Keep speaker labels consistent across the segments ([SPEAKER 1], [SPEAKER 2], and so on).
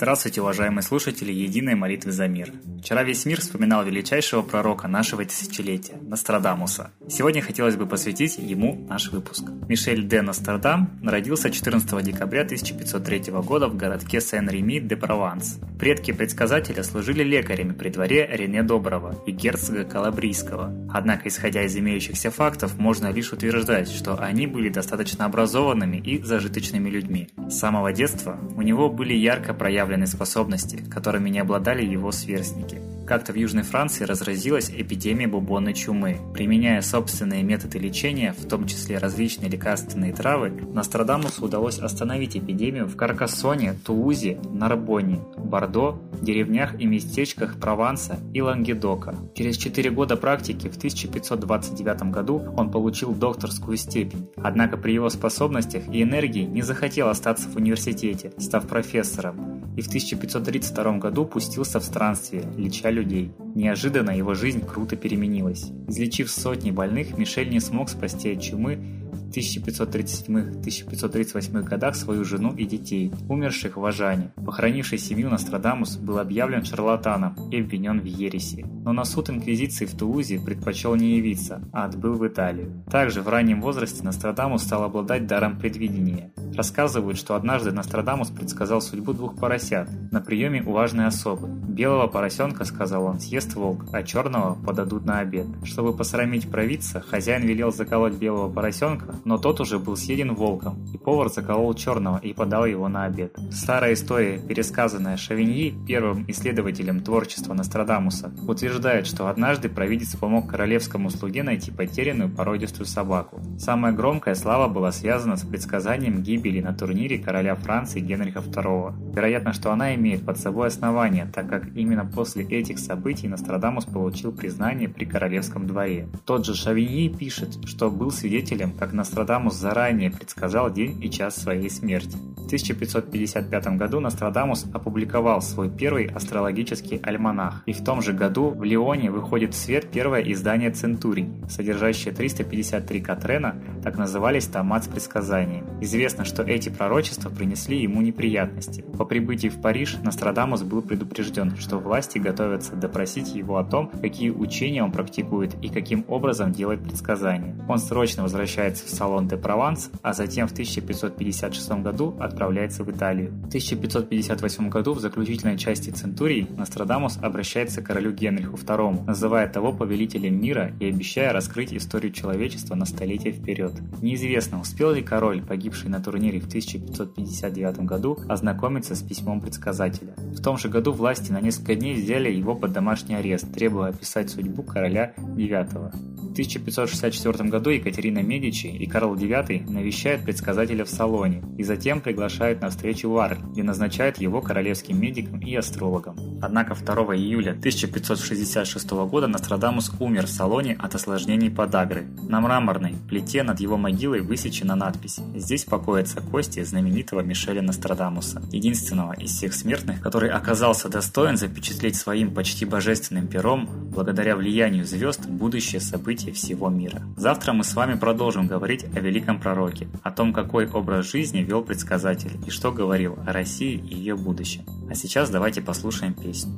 [SPEAKER 1] Здравствуйте, уважаемые слушатели Единой молитвы за мир. Вчера весь мир вспоминал величайшего пророка нашего тысячелетия, Нострадамуса. Сегодня хотелось бы посвятить ему наш выпуск. Мишель де Нострадам родился 14 декабря 1503 года в городке Сен-Реми де Прованс. Предки предсказателя служили лекарями при дворе Рене Доброго и герцога Калабрийского. Однако, исходя из имеющихся фактов, можно лишь утверждать, что они были достаточно образованными и зажиточными людьми. С самого детства у него были ярко проявлены способности, которыми не обладали его сверстники. Как-то в Южной Франции разразилась эпидемия бубонной чумы. Применяя собственные методы лечения, в том числе различные лекарственные травы, Нострадамусу удалось остановить эпидемию в Каркассоне, Тулузе, Нарбоне, Бордо, деревнях и местечках Прованса и Лангедока. Через 4 года практики в 1529 году он получил докторскую степень. Однако при его способностях и энергии не захотел остаться в университете, став профессором и в 1532 году пустился в странствие, леча людей. Неожиданно его жизнь круто переменилась. Излечив сотни больных, Мишель не смог спасти от чумы 1537-1538 годах свою жену и детей, умерших в Ажане. Похоронивший семью Нострадамус был объявлен шарлатаном и обвинен в ереси. Но на суд Инквизиции в Тулузе предпочел не явиться, а отбыл в Италию. Также в раннем возрасте Нострадамус стал обладать даром предвидения. Рассказывают, что однажды Нострадамус предсказал судьбу двух поросят на приеме у важной особы. Белого поросенка, сказал он, съест волк, а черного подадут на обед. Чтобы посрамить провидца, хозяин велел заколоть белого поросенка, но тот уже был съеден волком, и повар заколол черного и подал его на обед. Старая история, пересказанная Шавиньи, первым исследователем творчества Нострадамуса, утверждает, что однажды провидец помог королевскому слуге найти потерянную породистую собаку. Самая громкая слава была связана с предсказанием гибели на турнире короля Франции Генриха II. Вероятно, что она имеет под собой основание, так как именно после этих событий Нострадамус получил признание при королевском дворе. Тот же Шавиньи пишет, что был свидетелем, как Нострадамус заранее предсказал день и час своей смерти. В 1555 году Нострадамус опубликовал свой первый астрологический альманах, и в том же году в Лионе выходит в свет первое издание «Центурий», содержащее 353 Катрена, так назывались томат с предсказаниями. Известно, что эти пророчества принесли ему неприятности. По прибытии в Париж Нострадамус был предупрежден, что власти готовятся допросить его о том, какие учения он практикует и каким образом делает предсказания. Он срочно возвращается в салон де Прованс, а затем в 1556 году отправляется в Италию. В 1558 году в заключительной части Центурии Нострадамус обращается к королю Генриху II, называя того повелителем мира и обещая раскрыть историю человечества на столетие вперед. Неизвестно, успел ли король, погибший на турнире в 1559 году, ознакомиться с письмом предсказателя. В том же году власти на несколько дней взяли его под домашний арест, требуя описать судьбу короля IX. В 1564 году Екатерина Медичи и Карл IX навещают предсказателя в салоне и затем приглашают на встречу в Арль, где назначают его королевским медиком и астрологом. Однако 2 июля 1566 года Нострадамус умер в салоне от осложнений подагры. На мраморной плите над его могилой высечена надпись «Здесь покоятся кости знаменитого Мишеля Нострадамуса, единственного из всех смертных, который оказался достоин запечатлеть своим почти божественным пером, благодаря влиянию звезд, будущее события событий всего мира. Завтра мы с вами продолжим говорить о великом пророке, о том, какой образ жизни вел предсказатель и что говорил о России и ее будущем. А сейчас давайте послушаем песню.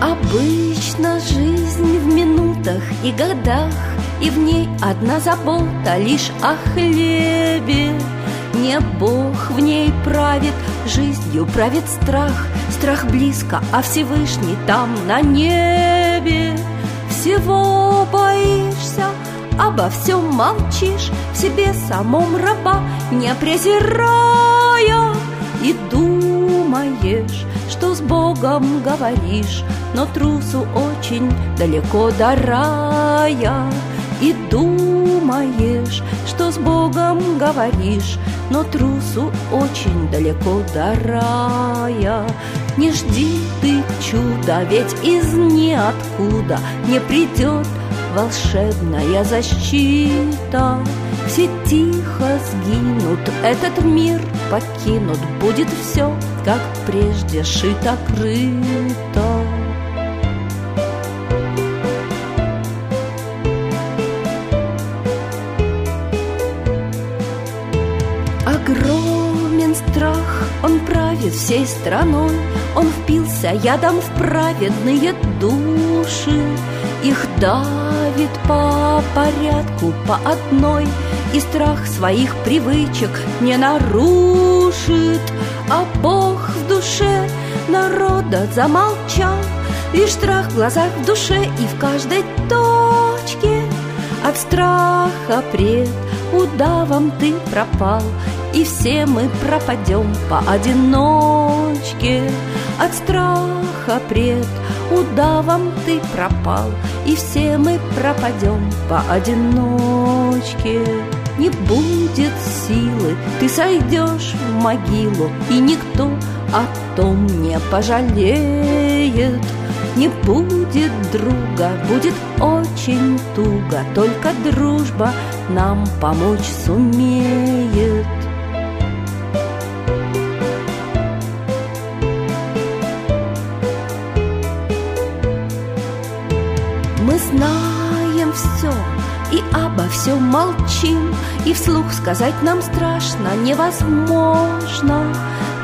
[SPEAKER 2] Обычно жизнь в минутах и годах и в ней одна забота лишь о хлебе. Не Бог в ней правит, жизнью правит страх. Страх близко, а Всевышний там на небе. Всего боишься, обо всем молчишь. В себе самом раба не презирая. И думаешь, что с Богом говоришь Но трусу очень далеко до рая и думаешь, что с Богом говоришь, Но трусу очень далеко до рая. Не жди ты чуда, ведь из ниоткуда Не придет волшебная защита. Все тихо сгинут, этот мир покинут, Будет все, как прежде, шито-крыто. Правит всей страной. Он впился ядом в праведные души. Их давит по порядку, по одной. И страх своих привычек не нарушит. А Бог в душе народа замолчал. Лишь страх в глазах, в душе и в каждой точке. От страха пред удавом ты пропал И все мы пропадем поодиночке. От страха пред удавом ты пропал И все мы пропадем поодиночке. Не будет силы, ты сойдешь в могилу И никто о том не пожалеет. Не будет друга, будет очень туго Только дружба нам помочь сумеет всем молчим И вслух сказать нам страшно, невозможно.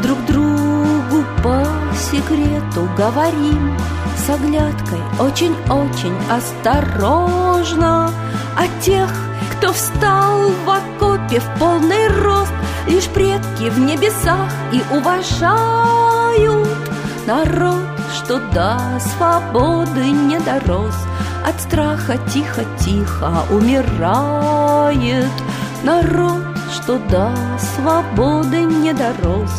[SPEAKER 2] Друг другу по секрету говорим с оглядкой очень-очень осторожно. А тех, кто встал в окопе в полный рост Лишь предки в небесах и уважают Народ, что до свободы не дорос. От страха тихо-тихо умирает Народ, что до свободы не дорос.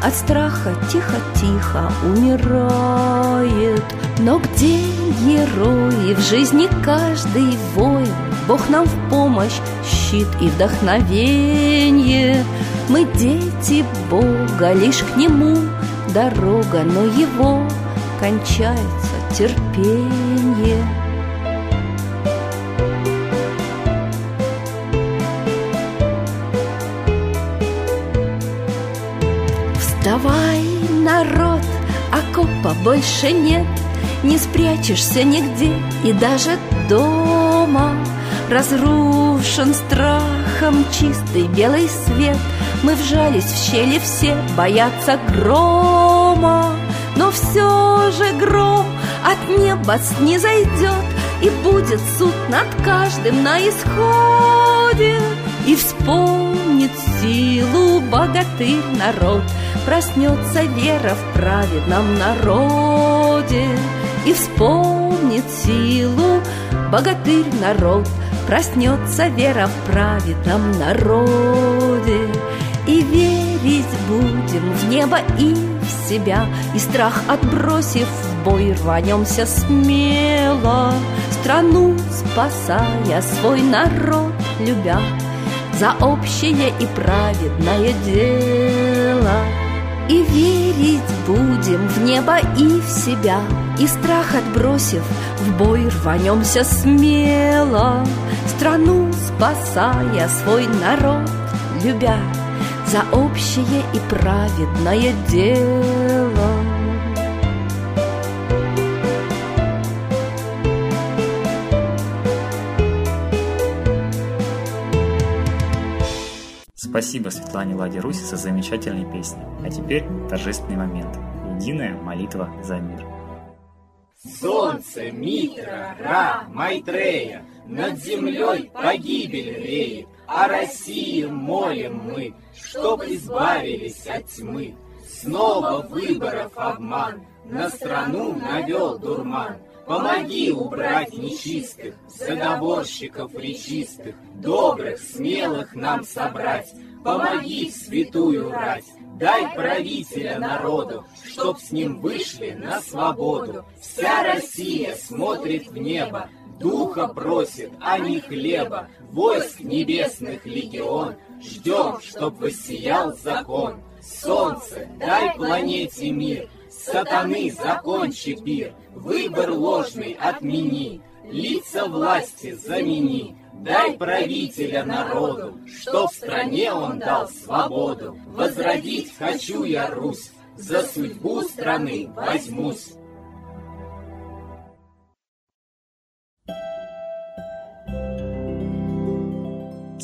[SPEAKER 2] От страха тихо-тихо умирает. Но где герои в жизни каждый воин? Бог нам в помощь, щит и вдохновение. Мы дети Бога, лишь к Нему дорога Но Его кончается терпение Вставай, народ, окопа больше нет. Не спрячешься нигде и даже дома. Разрушен страхом чистый белый свет. Мы вжались в щели все, боятся грома. Но все же гром от неба снизойдет И будет суд над каждым на исходе. И вспомнит силу богатырь народ Проснется вера в праведном народе. И вспомнит силу богатырь народ Проснется вера в праведном народе. И верить будем в небо и себя И страх отбросив в бой рванемся смело Страну спасая, свой народ любя За общее и праведное дело. И верить будем в небо и в себя И страх отбросив, в бой рванемся смело Страну спасая, свой народ любя За общее и праведное дело
[SPEAKER 1] Спасибо Светлане Ладе Руси за замечательные песни. А теперь торжественный момент. Единая молитва за мир.
[SPEAKER 3] Солнце, Митра, Ра, Майтрея, Над землей погибель реет, О России молим мы, Чтоб избавились от тьмы. Снова выборов обман, На страну навел дурман. Помоги убрать нечистых, заговорщиков речистых, Добрых, смелых нам собрать, Помоги святую рать, Дай правителя народу, Чтоб с ним вышли на свободу. Вся Россия смотрит в небо, Духа просит, а не хлеба, Войск небесных легион, Ждем, чтоб воссиял закон. Солнце, дай планете мир, Сатаны, закончи пир, Выбор ложный отмени, Лица власти замени, Дай правителя народу, Что в стране он дал свободу. Возродить хочу я Русь, За судьбу страны возьмусь.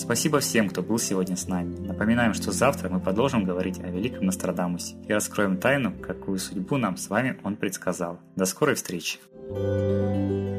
[SPEAKER 1] Спасибо всем, кто был сегодня с нами. Напоминаем, что завтра мы продолжим говорить о великом Нострадамусе и раскроем тайну, какую судьбу нам с вами он предсказал. До скорой встречи! thank you